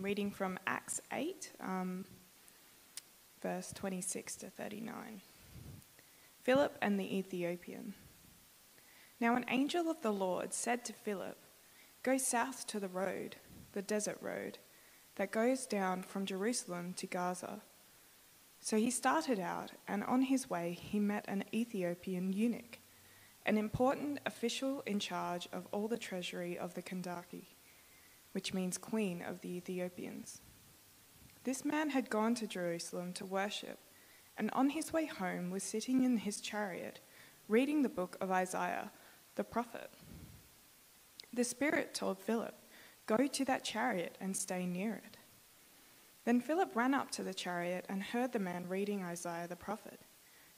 I'm reading from Acts 8, um, verse 26 to 39. Philip and the Ethiopian. Now, an angel of the Lord said to Philip, Go south to the road, the desert road, that goes down from Jerusalem to Gaza. So he started out, and on his way he met an Ethiopian eunuch, an important official in charge of all the treasury of the Kandake, which means queen of the Ethiopians. This man had gone to Jerusalem to worship, and on his way home was sitting in his chariot, reading the book of Isaiah the prophet. The Spirit told Philip, Go to that chariot and stay near it. Then Philip ran up to the chariot and heard the man reading Isaiah the prophet.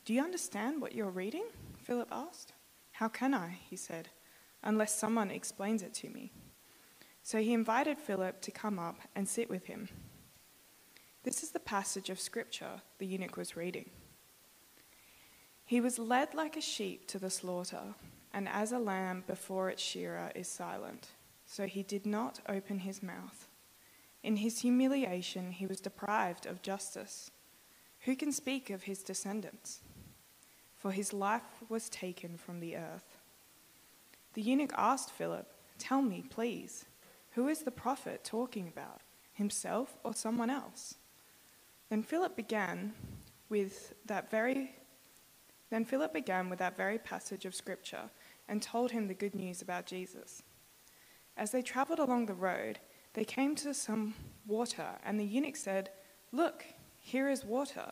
Do you understand what you're reading? Philip asked. How can I, he said, unless someone explains it to me? So he invited Philip to come up and sit with him. This is the passage of scripture the eunuch was reading. He was led like a sheep to the slaughter and as a lamb before its shearer is silent, so he did not open his mouth. In his humiliation, he was deprived of justice. Who can speak of his descendants? For his life was taken from the earth. The eunuch asked Philip, Tell me, please, who is the prophet talking about, himself or someone else? Then Philip began with that very then Philip began with that very passage of scripture and told him the good news about Jesus. As they traveled along the road, they came to some water, and the eunuch said, Look, here is water.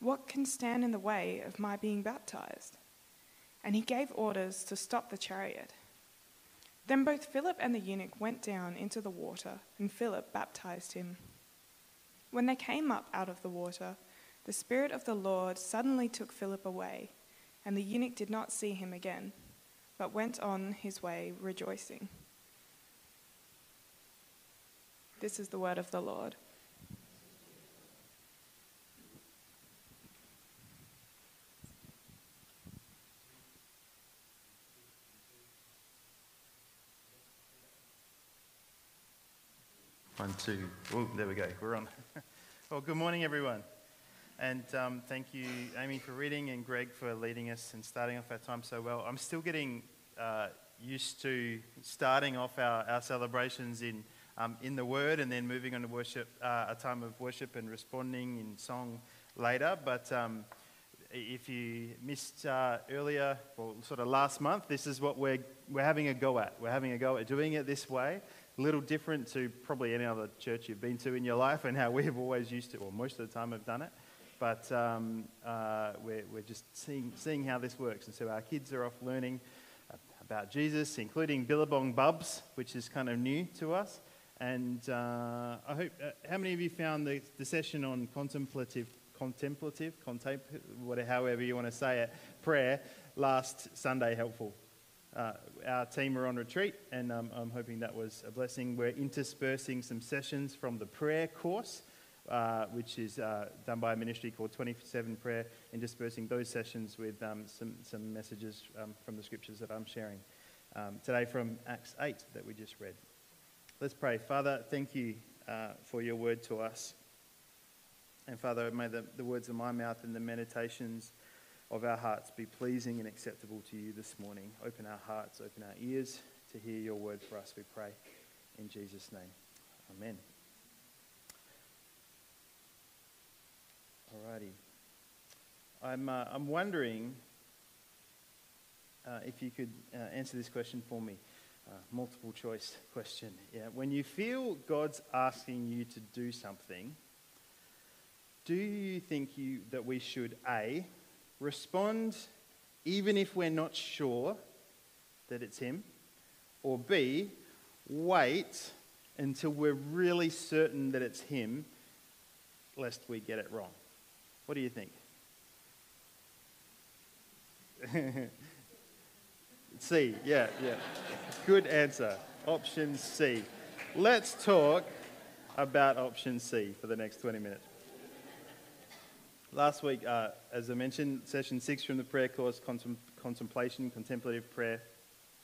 What can stand in the way of my being baptized? And he gave orders to stop the chariot. Then both Philip and the eunuch went down into the water, and Philip baptized him. When they came up out of the water, the Spirit of the Lord suddenly took Philip away, and the eunuch did not see him again but went on his way rejoicing. This is the word of the Lord. Two. Oh, there we go. We're on. well, good morning, everyone. And um, thank you, Amy, for reading and Greg for leading us and starting off our time so well. I'm still getting uh, used to starting off our, our celebrations in, um, in the Word and then moving on to worship, uh, a time of worship and responding in song later. But um, if you missed uh, earlier, well, sort of last month, this is what we're, we're having a go at. We're having a go at doing it this way. Little different to probably any other church you've been to in your life and how we've always used to, or most of the time have done it but um, uh, we're, we're just seeing, seeing how this works. And so our kids are off learning about Jesus, including Billabong Bubs, which is kind of new to us. And uh, I hope, uh, how many of you found the, the session on contemplative, contemplative, contempl- whatever, however you want to say it, prayer last Sunday helpful? Uh, our team are on retreat, and um, I'm hoping that was a blessing. We're interspersing some sessions from the prayer course uh, which is uh, done by a ministry called 24-7 Prayer, interspersing those sessions with um, some, some messages um, from the scriptures that I'm sharing um, today from Acts 8 that we just read. Let's pray. Father, thank you uh, for your word to us. And Father, may the, the words of my mouth and the meditations of our hearts be pleasing and acceptable to you this morning. Open our hearts, open our ears to hear your word for us, we pray. In Jesus' name. Amen. Alrighty. I'm, uh, I'm wondering uh, if you could uh, answer this question for me. Uh, multiple choice question. Yeah. When you feel God's asking you to do something, do you think you, that we should A, respond even if we're not sure that it's Him, or B, wait until we're really certain that it's Him, lest we get it wrong? What do you think? C, yeah, yeah. Good answer. Option C. Let's talk about option C for the next 20 minutes. Last week, uh, as I mentioned, session six from the prayer course, contemplation, contemplative prayer.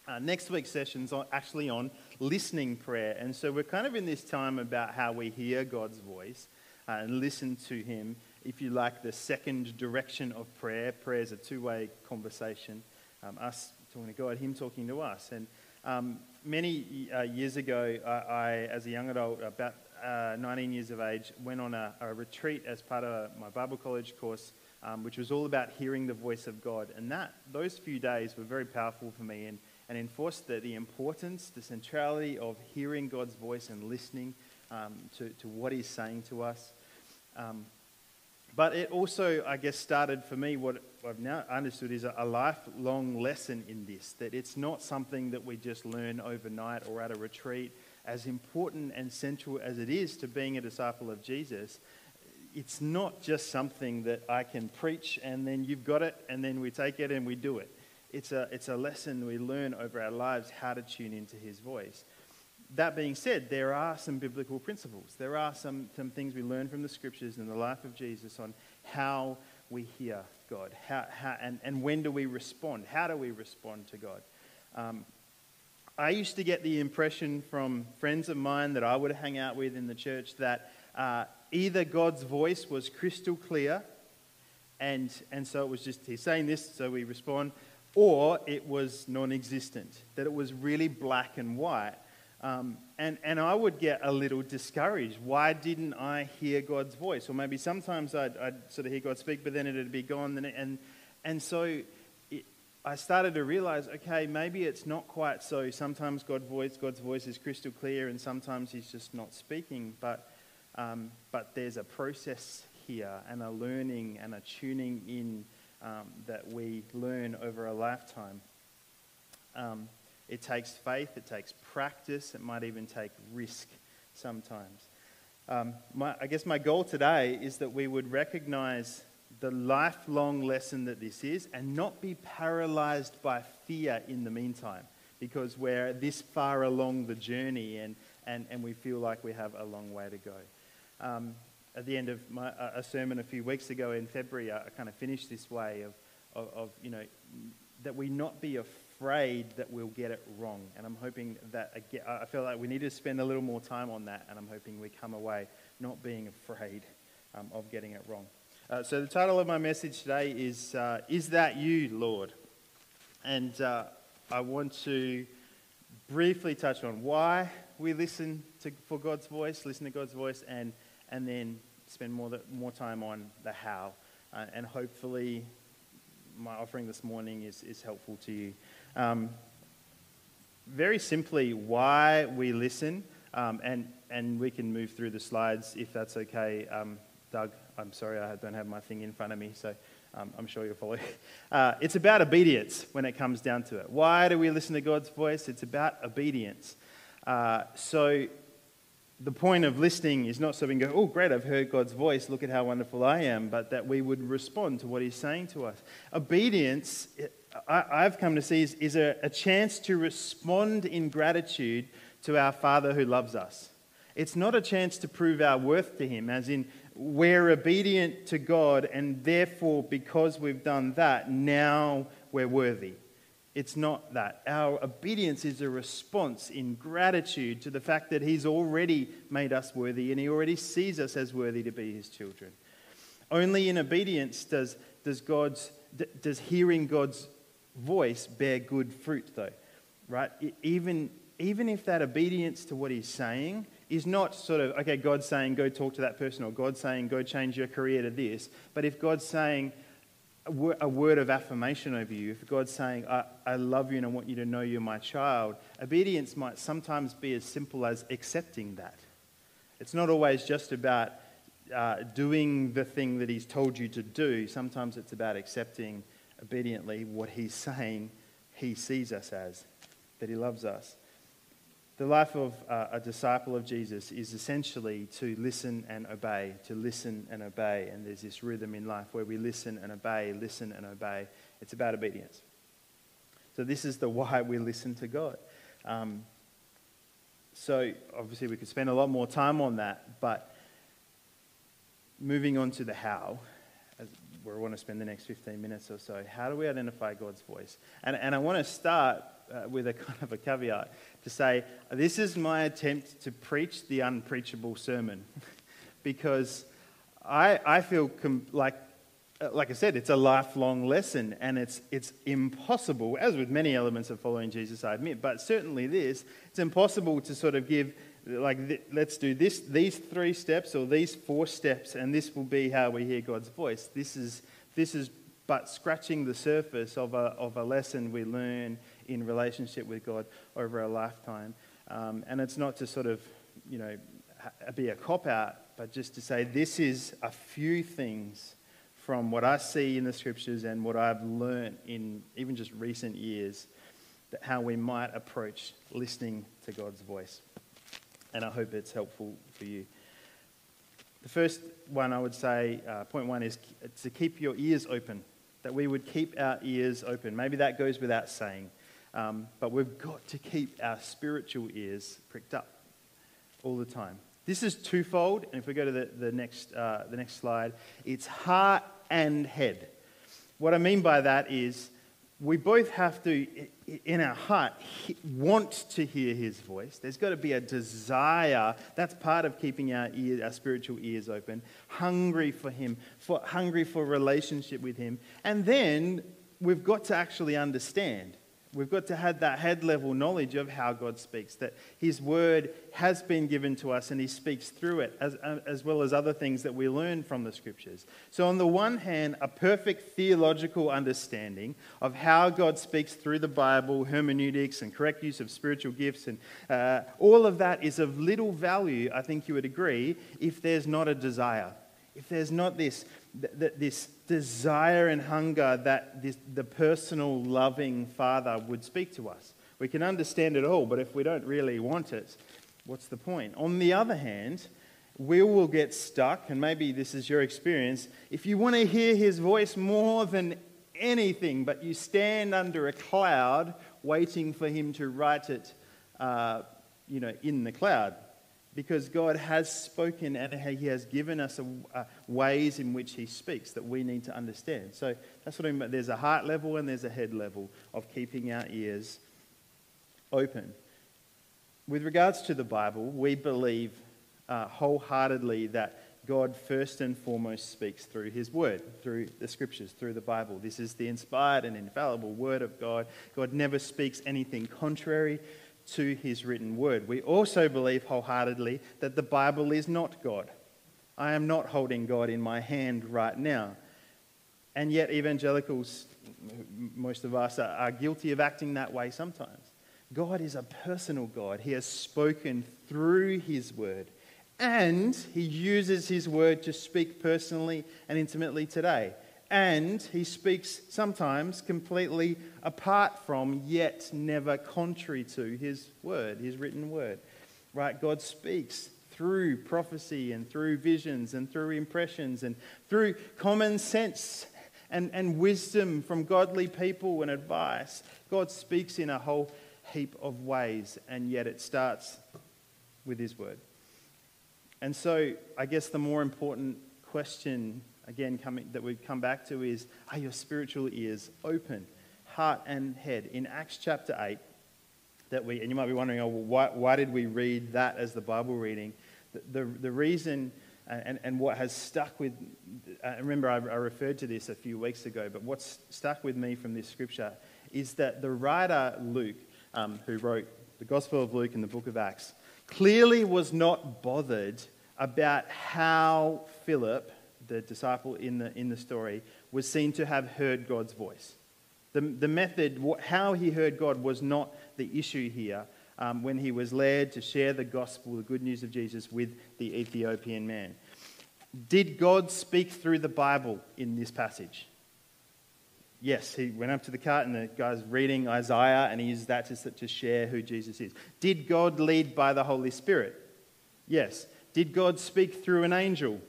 Uh, next week's session's on, actually on listening prayer. And so we're kind of in this time about how we hear God's voice uh, and listen to Him. If you like, the second direction of prayer. Prayer is a two way conversation. Um, us talking to God, Him talking to us. And um, many uh, years ago, I, I, as a young adult, about uh, 19 years of age, went on a, a retreat as part of my Bible college course, um, which was all about hearing the voice of God. And that those few days were very powerful for me and, and enforced the, the importance, the centrality of hearing God's voice and listening um, to, to what He's saying to us. Um, but it also, I guess, started for me what I've now understood is a lifelong lesson in this that it's not something that we just learn overnight or at a retreat. As important and central as it is to being a disciple of Jesus, it's not just something that I can preach and then you've got it and then we take it and we do it. It's a, it's a lesson we learn over our lives how to tune into his voice that being said, there are some biblical principles. There are some, some things we learn from the scriptures and the life of Jesus on how we hear God how, how, and, and when do we respond? How do we respond to God? Um, I used to get the impression from friends of mine that I would hang out with in the church that uh, either God's voice was crystal clear, and, and so it was just, he's saying this, so we respond, or it was non existent, that it was really black and white. Um, and, and I would get a little discouraged. Why didn't I hear God's voice? Or maybe sometimes I'd, I'd sort of hear God speak, but then it'd be gone. And, and, and so I started to realize okay, maybe it's not quite so. Sometimes God's voice, God's voice is crystal clear, and sometimes He's just not speaking. But, um, but there's a process here, and a learning and a tuning in um, that we learn over a lifetime. Um, it takes faith, it takes practice, it might even take risk sometimes. Um, my, I guess my goal today is that we would recognize the lifelong lesson that this is and not be paralyzed by fear in the meantime because we're this far along the journey and, and, and we feel like we have a long way to go. Um, at the end of my, a sermon a few weeks ago in February, I, kind of finished this way of, of, of, you know, that we not be afraid afraid that we'll get it wrong. And I'm hoping that, again, I feel like we need to spend a little more time on that, and I'm hoping we come away not being afraid um, of getting it wrong. Uh, so, the title of my message today is uh, Is That You, Lord? And uh, I want to briefly touch on why we listen to, for God's voice, listen to God's voice, and, and then spend more, the, more time on the how. Uh, and hopefully, my offering this morning is, is helpful to you. Um, very simply, why we listen, um, and, and we can move through the slides if that's okay. Um, Doug, I'm sorry I don't have my thing in front of me, so um, I'm sure you'll follow. Uh, it's about obedience when it comes down to it. Why do we listen to God's voice? It's about obedience. Uh, so the point of listening is not so we can go, oh, great, I've heard God's voice, look at how wonderful I am, but that we would respond to what He's saying to us. Obedience I, have come to see is, is a, a chance to respond in gratitude to our Father who loves us. It's not a chance to prove our worth to Him, as in we're obedient to God, and therefore, because we've done that, now we're worthy. It's not that. Our obedience is a response in gratitude to the fact that He's already made us worthy and He already sees us as worthy to be His children. Only in obedience does, does, God's, does hearing God's voice bear good fruit, though, right? Even, even if that obedience to what he's saying is not sort of, okay, God's saying, go talk to that person, or God's saying, go change your career to this, but if God's saying a word of affirmation over you, if God's saying, I, I love you and I want you to know you're my child, obedience might sometimes be as simple as accepting that. It's not always just about uh, doing the thing that he's told you to do, sometimes it's about accepting obediently what he's saying he sees us as, that he loves us. The life of uh, a disciple of Jesus is essentially to listen and obey, to listen and obey. And there's this rhythm in life where we listen and obey, listen and obey. It's about obedience. So, this is the why we listen to God. Um, so, obviously, we could spend a lot more time on that, but moving on to the how where I want to spend the next 15 minutes or so. How do we identify God's voice? And, and I want to start uh, with a kind of a caveat to say this is my attempt to preach the unpreachable sermon. Because I, I feel com- like, uh, like I said, it's a lifelong lesson and it's, it's impossible, as with many elements of following Jesus, I admit, but certainly this, it's impossible to sort of give like th- let's do this these three steps or these four steps and this will be how we hear god's voice. This is this is but scratching the surface of a, of a lesson we learn in relationship with god over a lifetime. Um, and it's not to sort of you know be a cop out but just to say this is a few things from what i see in the scriptures and what i've learned in even just recent years that how we might approach listening to god's voice. And I hope it's helpful for you. The first one I would say, uh, point one, is to keep your ears open, that we would keep our ears open. Maybe that goes without saying, um, but we've got to keep our spiritual ears pricked up all the time. This is twofold, and if we go to the, the, next, uh, the next slide, it's heart and head. What I mean by that is we both have to, in our heart, want to hear his voice. There's got to be a desire. That's part of keeping our, ear, our spiritual ears open. Hungry for him, for, hungry for relationship with him. And then we've got to actually understand. We've got to have that head level knowledge of how God speaks, that His word has been given to us and He speaks through it, as, as well as other things that we learn from the scriptures. So, on the one hand, a perfect theological understanding of how God speaks through the Bible, hermeneutics, and correct use of spiritual gifts, and uh, all of that is of little value, I think you would agree, if there's not a desire. If there's not this, this desire and hunger that this, the personal, loving Father would speak to us. We can understand it all, but if we don't really want it, what's the point? On the other hand, we will get stuck, and maybe this is your experience. If you want to hear his voice more than anything, but you stand under a cloud waiting for him to write it, uh, you know, in the cloud because God has spoken and He has given us a, a ways in which He speaks that we need to understand. So that's what I mean. There's a heart level and there's a head level of keeping our ears open. With regards to the Bible, we believe uh, wholeheartedly that God first and foremost speaks through His Word, through the Scriptures, through the Bible. This is the inspired and infallible Word of God. God never speaks anything contrary to his written word. We also believe wholeheartedly that the Bible is not God. I am not holding God in my hand right now. And yet, evangelicals, most of us, are, are guilty of acting that way sometimes. God is a personal God. He has spoken through his word. And he uses his word to speak personally and intimately today and he speaks sometimes completely apart from, yet never contrary to his word, his written word. Right? God speaks through prophecy and through visions and through impressions and through common sense and, and wisdom from godly people and advice. God speaks in a whole heap of ways, and yet it starts with his word. And so, I guess the more important question again coming, that we've come back to is are your spiritual ears open, heart and head? In Acts chapter 8, that we, and you might be wondering, oh, why, why did we read that as the Bible reading? The, the, the reason and, and what has stuck with, uh, remember I, I referred to this a few weeks ago, but what's stuck with me from this scripture is that the writer Luke, um, who wrote the Gospel of Luke and the book of Acts, clearly was not bothered about how Philip the disciple in the, in the story, was seen to have heard God's voice. The, the method, how he heard God, was not the issue here um, when he was led to share the gospel, the good news of Jesus, with the Ethiopian man. Did God speak through the Bible in this passage? Yes, he went up to the cart and the guy's reading Isaiah and he used that to, to share who Jesus is. Did God lead by the Holy Spirit? Yes. Did God speak through an angel?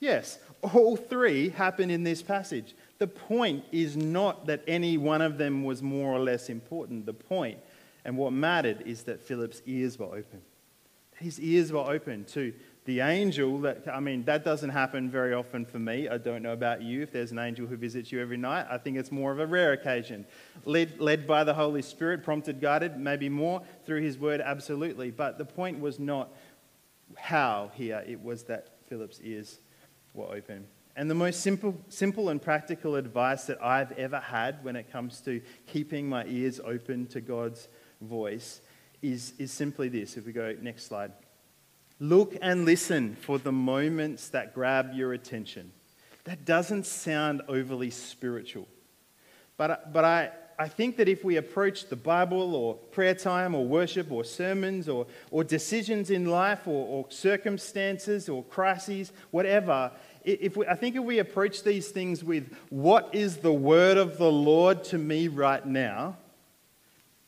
Yes. All three happen in this passage. The point is not that any one of them was more or less important. The point and what mattered is that Philip's ears were open. His ears were open to the angel that, I mean, that doesn't happen very often for me. I don't know about you if there's an angel who visits you every night. I think it's more of a rare occasion. Led, led by the Holy Spirit, prompted, guided, maybe more through his word, absolutely. But the point was not how here, it was that Philip's ears were open. And the most simple, simple and practical advice that I've ever had when it comes to keeping my ears open to God's voice is, is simply this. If we go next slide. Look and listen for the moments that grab your attention. That doesn't sound overly spiritual. But, but I, I think that if we approach the Bible or prayer time or worship or sermons or, or decisions in life or, or circumstances or crises, whatever, if we, I think if we approach these things with what is the word of the Lord to me right now,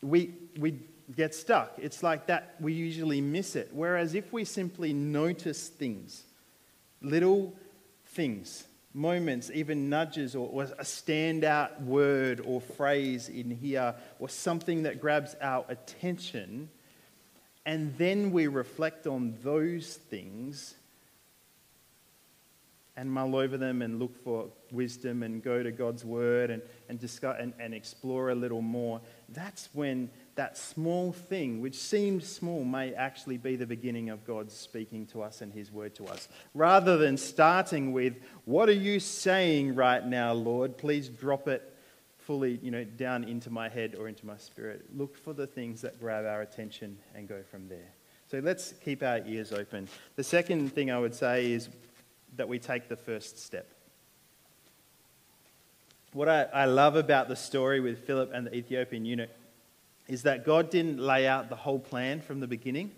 we, we get stuck. It's like that, we usually miss it. Whereas if we simply notice things, little things, moments, even nudges, or, or, a standout word or phrase in here, or something that grabs our attention, and then we reflect on those things and mull over them and look for wisdom and go to God's word and, and, discuss, and, and explore a little more, that's when that small thing, which seemed small, may actually be the beginning of God speaking to us and His word to us. Rather than starting with, What are you saying right now, Lord? Please drop it fully you know, down into my head or into my spirit. Look for the things that grab our attention and go from there. So let's keep our ears open. The second thing I would say is that we take the first step. What I, I love about the story with Philip and the Ethiopian eunuch is that God didn't lay out the whole plan from the beginning.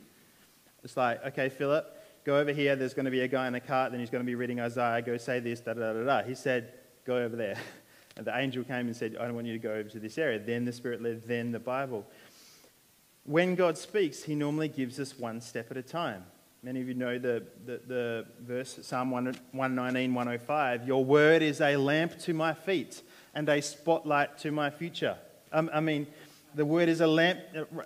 It's like, okay, Philip, go over here. There's going to be a guy in a cart, then he's going to be reading Isaiah. Go say this, da da da da. He said, go over there. And the angel came and said, I don't want you to go over to this area. Then the Spirit led, then the Bible. When God speaks, he normally gives us one step at a time. Many of you know the, the, the verse, Psalm 119, 105. Your word is a lamp to my feet and a spotlight to my future. Um, I mean, the word is a lamp.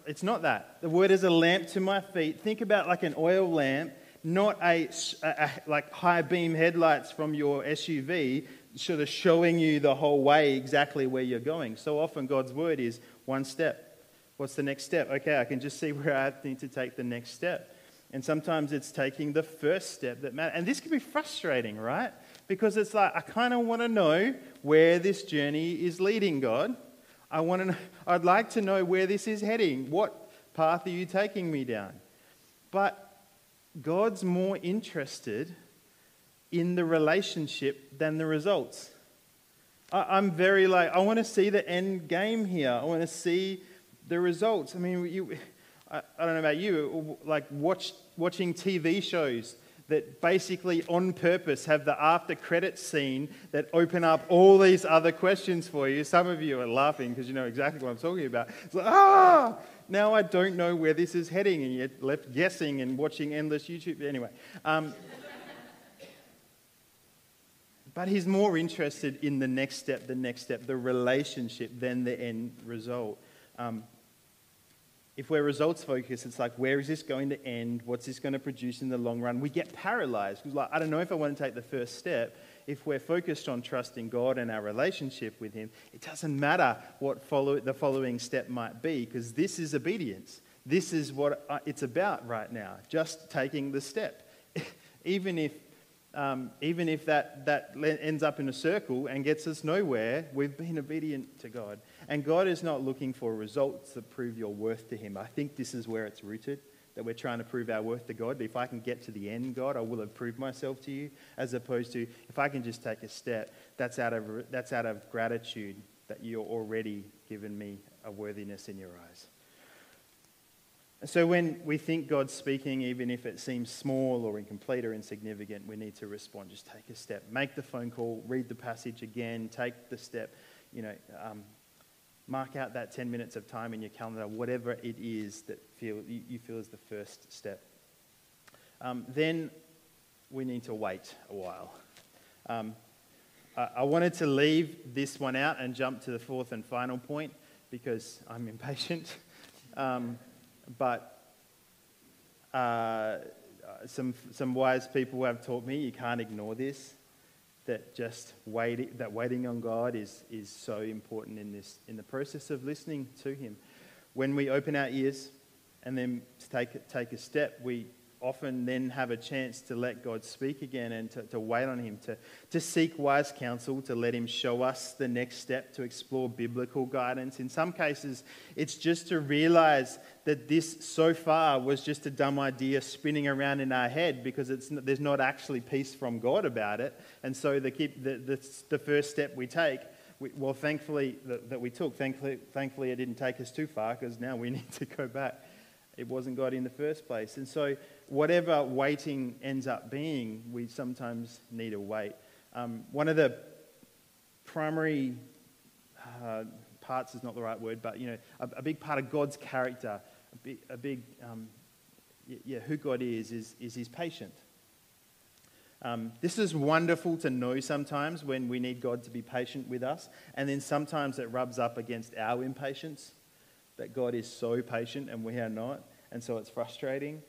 It's not that. The word is a lamp to my feet. Think about like an oil lamp, not a, a, a like high beam headlights from your SUV, sort of showing you the whole way exactly where you're going. So often God's word is one step. What's the next step? Okay, I can just see where I need to take the next step. And sometimes it's taking the first step that matters. And this can be frustrating, right? Because it's like, I kind of want to know where this journey is leading, God. I want to know, I'd like to know where this is heading. What path are you taking me down? But God's more interested in the relationship than the results. I, am very like, I want to see the end game here. I want to see the results. I mean, you, I, I don't know about you, like watch, watching TV shows that basically on purpose have the after credits scene that open up all these other questions for you. Some of you are laughing because you know exactly what I'm talking about. It's like, ah, now I don't know where this is heading, and you're left guessing and watching endless YouTube. Anyway. Um, but he's more interested in the next step, the next step, the relationship, than the end result. Um, if we're results focused, it's like, where is this going to end? What's this going to produce in the long run? We get paralyzed because, like, I don't know if I want to take the first step. If we're focused on trusting God and our relationship with Him, it doesn't matter what follow, the following step might be because this is obedience. This is what uh, it's about right now, just taking the step. even if um, even if that, that ends up in a circle and gets us nowhere, we've been obedient to God. And God is not looking for results that prove your worth to Him. I think this is where it's rooted, that we're trying to prove our worth to God. If I can get to the end, God, I will have proved myself to you, as opposed to if I can just take a step, that's out of, that's out of gratitude that you're already given me a worthiness in your eyes. So when we think God's speaking, even if it seems small or incomplete or insignificant, we need to respond. Just take a step. Make the phone call, read the passage again, take the step. You know, um, mark out that 10 minutes of time in your calendar, whatever it is that feel, you feel is the first step. Um, then we need to wait a while. Um, I, I wanted to leave this one out and jump to the fourth and final point because I'm impatient. Um, but uh, some, some wise people have taught me you can't ignore this. That just waiting, that waiting on God is, is so important in this, in the process of listening to Him. When we open our ears and then take, take a step, we often then have a chance to let God speak again and to, to wait on Him, to, to seek wise counsel, to let Him show us the next step, to explore biblical guidance. In some cases, it's just to realize that this so far was just a dumb idea spinning around in our head because it's, there's not actually peace from God about it. And so the, the, the, the first step we take we, well, thankfully that, that, we took, thankfully, thankfully it didn't take us too far because now we need to go back. It wasn't God in the first place. And so whatever waiting ends up being, we sometimes need to wait. Um, one of the primary uh, parts is not the right word, but you know, a, a big part of God's character, a big, a big um, yeah, who God is, is, is He's patient. Um, this is wonderful to know sometimes when we need God to be patient with us, and then sometimes it rubs up against our impatience that God is so patient and we are not, and so it's frustrating.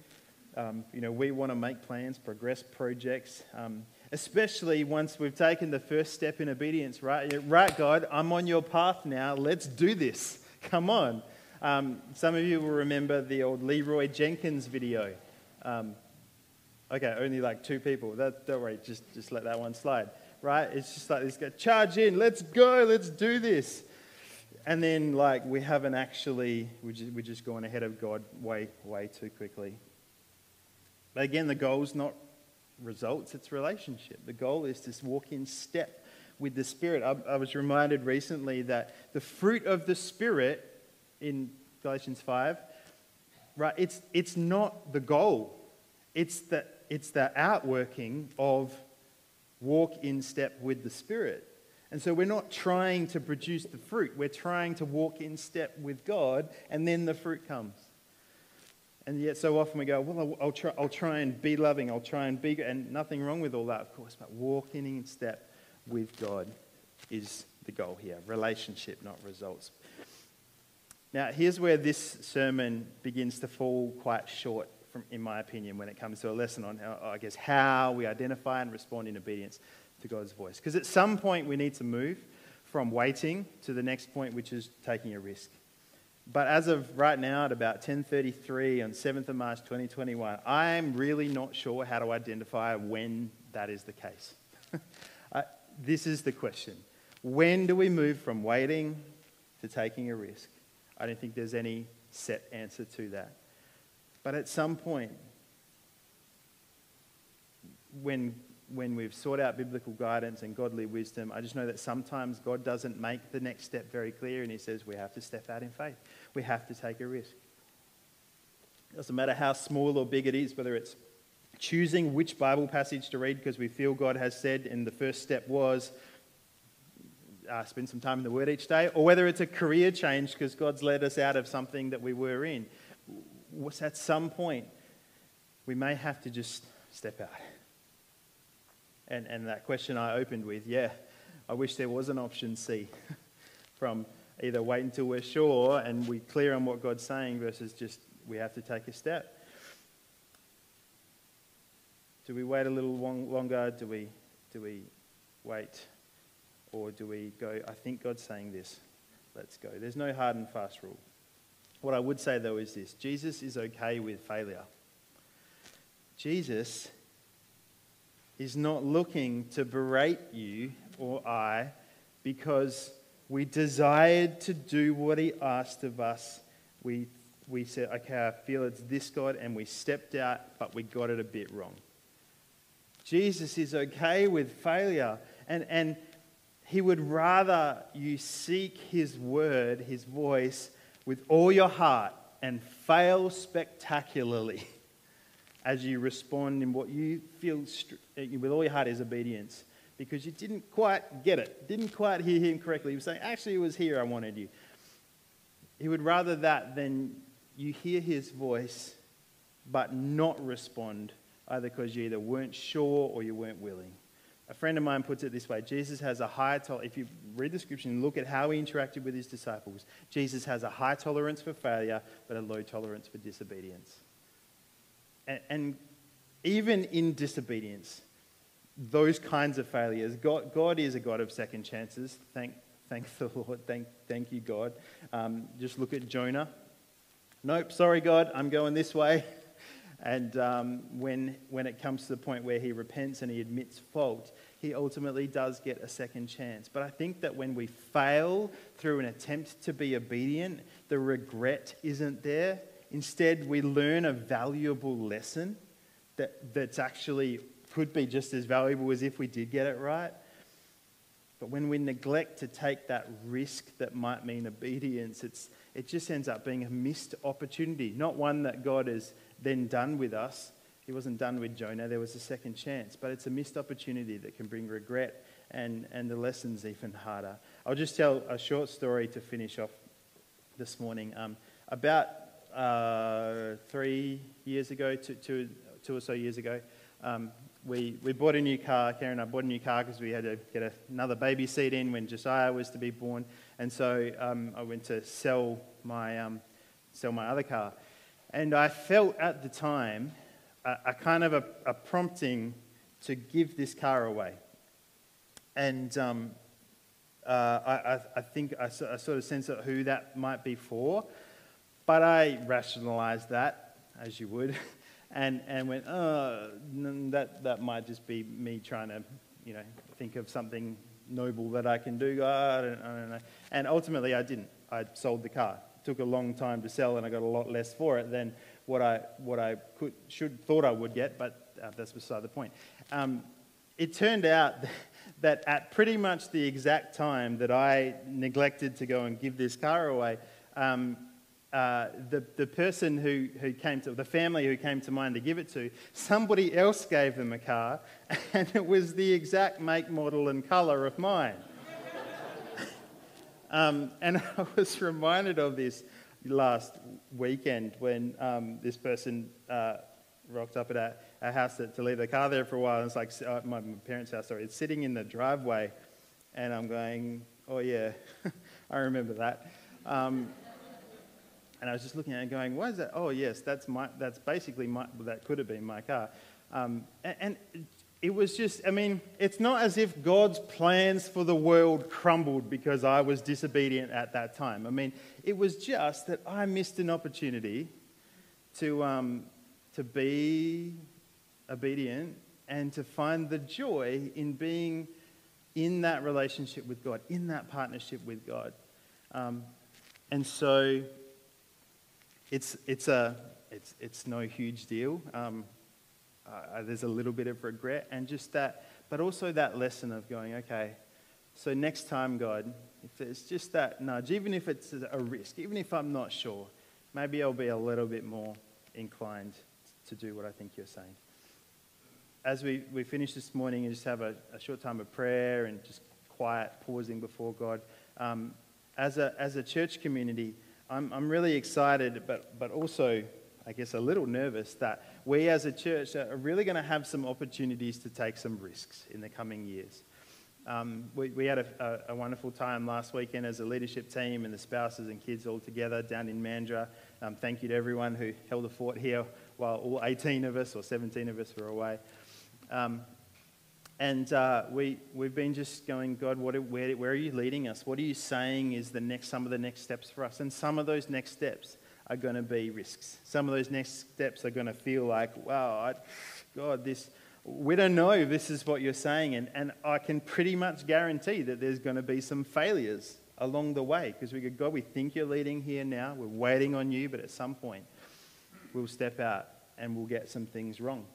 Um, you know, we want to make plans, progress projects, um, especially once we've taken the first step in obedience, right? Right, God, I'm on your path now. Let's do this. Come on. Um, some of you will remember the old Leeroy Jenkins video. Um, okay, only like two people. That, don't worry, just, just let that one slide, right? It's just like this guy, charge in, let's go, let's do this. And then, like, we haven't actually, we're just, we're just going ahead of God way, way too quickly. But again, the goal is not results, it's relationship. The goal is to walk in step with the Spirit. I, I was reminded recently that the fruit of the Spirit in Galatians 5, right, it's, it's not the goal, it's the, it's the outworking of walk in step with the Spirit. And so we're not trying to produce the fruit, we're trying to walk in step with God, and then the fruit comes. And yet, so often we go, well, I'll try, I'll try and be loving, I'll try and be, and nothing wrong with all that, of course, but walking in step with God is the goal here relationship, not results. Now, here's where this sermon begins to fall quite short, from, in my opinion, when it comes to a lesson on, how, I guess, how we identify and respond in obedience to God's voice. Because at some point we need to move from waiting to the next point, which is taking a risk. But as of right now, at about 10:33 on 7th of March 2021, I'm really not sure how to identify when that is the case. uh, this is the question: When do we move from waiting to taking a risk? I don't think there's any set answer to that. But at some point, when when we've sought out biblical guidance and godly wisdom, I just know that sometimes God doesn't make the next step very clear and He says we have to step out in faith. We have to take a risk. It doesn't matter how small or big it is, whether it's choosing which Bible passage to read because we feel God has said, and the first step was uh, spend some time in the Word each day, or whether it's a career change because God's led us out of something that we were in. At some point, we may have to just step out and, and that question I opened with, yeah, I wish there was an option C from either wait until we're sure and we're clear on what God's saying versus just we have to take a step. Do we wait a little long, longer? Do we, do we wait? Or do we go, I think God's saying this, let's go? There's no hard and fast rule. What I would say though is this Jesus is okay with failure. Jesus is not looking to berate you or I because we desired to do what he asked of us. We, we said, okay, I feel it's this God, and we stepped out, but we got it a bit wrong. Jesus is okay with failure, and, and he would rather you seek his word, his voice, with all your heart and fail spectacularly as you respond in what you feel uh, with all your heart is obedience because you didn't quite get it, didn't quite hear him correctly. He was saying, Actually, it was here I wanted you. He would rather that than you hear his voice but not respond either because you either weren't sure or you weren't willing. A friend of mine puts it this way Jesus has a high tolerance. If you read the scripture and look at how he interacted with his disciples, Jesus has a high tolerance for failure but a low tolerance for disobedience. And, and even in disobedience, those kinds of failures, God, God is a God of second chances. Thank, thank the Lord. Thank, thank you, God. Um, just look at Jonah. Nope, sorry, God, I'm going this way. And um, when, when it comes to the point where he repents and he admits fault, he ultimately does get a second chance. But I think that when we fail through an attempt to be obedient, the regret isn't there. Instead, we learn a valuable lesson that, that's actually could be just as valuable as if we did get it right. But when we neglect to take that risk that might mean obedience, it's, it just ends up being a missed opportunity, not one that God has then done with us. He wasn't done with Jonah, there was a second chance, but it's a missed opportunity that can bring regret and, and the lessons even harder. I'll just tell a short story to finish off this morning. Um, about uh, three years ago, two, two, two or so years ago, um, we, we bought a new car. Karen and I bought a new car because we had to get a, another baby seat in when Josiah was to be born. And so um, I went to sell my, um, sell my other car. And I felt at the time a, a kind of a, a, prompting to give this car away. And um, uh, I, I, think I, I sort of sense who that might be for. But I rationalized that, as you would. and, and went, oh, that, that might just be me trying to, you know, think of something noble that I can do. I don't, I don't know. And ultimately, I didn't. I sold the car. It took a long time to sell, and I got a lot less for it than what I, what I could, should, thought I would get, but uh, that's beside the point. Um, it turned out that at pretty much the exact time that I neglected to go and give this car away, um, uh, the, the person who, who came to, the family who came to mind to give it to, somebody else gave them a car, and it was the exact make, model, and colour of mine. um, and I was reminded of this last weekend when um, this person uh, rocked up at our, house to, to, leave the car there for a while. And it's like uh, my, my parents' house, sorry, it's sitting in the driveway, and I'm going, oh yeah, I remember that. Um, and I was just looking at it going, why is that? Oh, yes, that's, my, that's basically my, that could have been my car. Um, and, and it was just, I mean, it's not as if God's plans for the world crumbled because I was disobedient at that time. I mean, it was just that I missed an opportunity to, um, to be obedient and to find the joy in being in that relationship with God, in that partnership with God. Um, and so it's, it's, a, it's, it's no huge deal. Um, uh, there's a little bit of regret and just that, but also that lesson of going, okay, so next time, God, if there's just that nudge, even if it's a risk, even if I'm not sure, maybe I'll be a little bit more inclined to do what I think you're saying. As we, we finish this morning and just have a, a short time of prayer and just quiet pausing before God, um, as, a, as a church community, I'm, I'm really excited, but, but also, I guess, a little nervous that we as a church are really going to have some opportunities to take some risks in the coming years. Um, we, we, had a, a, a, wonderful time last weekend as a leadership team and the spouses and kids all together down in Mandurah. Um, thank you to everyone who held the fort here while all 18 of us or 17 of us were away. Um, and uh, we, we've been just going, God, what, where, where are you leading us? What are you saying is the next, some of the next steps for us? And some of those next steps are going to be risks. Some of those next steps are going to feel like, wow, I, God, this, we don't know if this is what you're saying. And, and I can pretty much guarantee that there's going to be some failures along the way because we go, God, we think you're leading here now. We're waiting on you, but at some point we'll step out and we'll get some things wrong.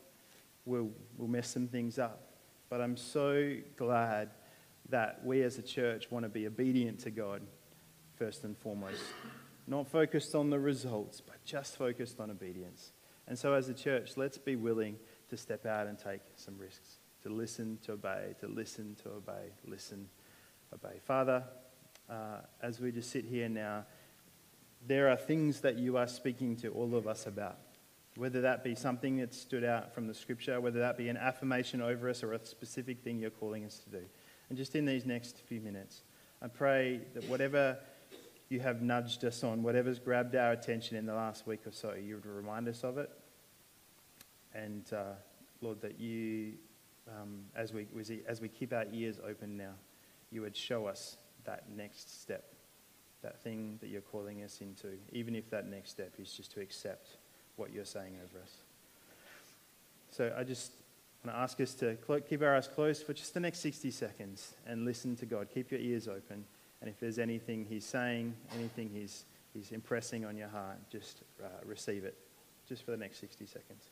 We'll, we'll mess some things up. But I'm so glad that we as a church want to be obedient to God first and foremost. Not focused on the results, but just focused on obedience. And so, as a church, let's be willing to step out and take some risks, to listen, to obey, to listen, to obey, listen, obey. Father, uh, as we just sit here now, there are things that you are speaking to all of us about whether that be something that stood out from the scripture, whether that be an affirmation over us or a specific thing you're calling us to do. And just in these next few minutes, I pray that whatever you have nudged us on, whatever's grabbed our attention in the last week or so, you would remind us of it and uh, Lord, that you, um, as, we, as we keep our ears open now, you would show us that next step, that thing that you're calling us into, even if that next step is just to accept what you're saying over us. So I just want to ask us to keep our eyes closed for just the next 60 seconds and listen to God. Keep your ears open. And if there's anything He's saying, anything He's, he's impressing on your heart, just uh, receive it just for the next 60 seconds.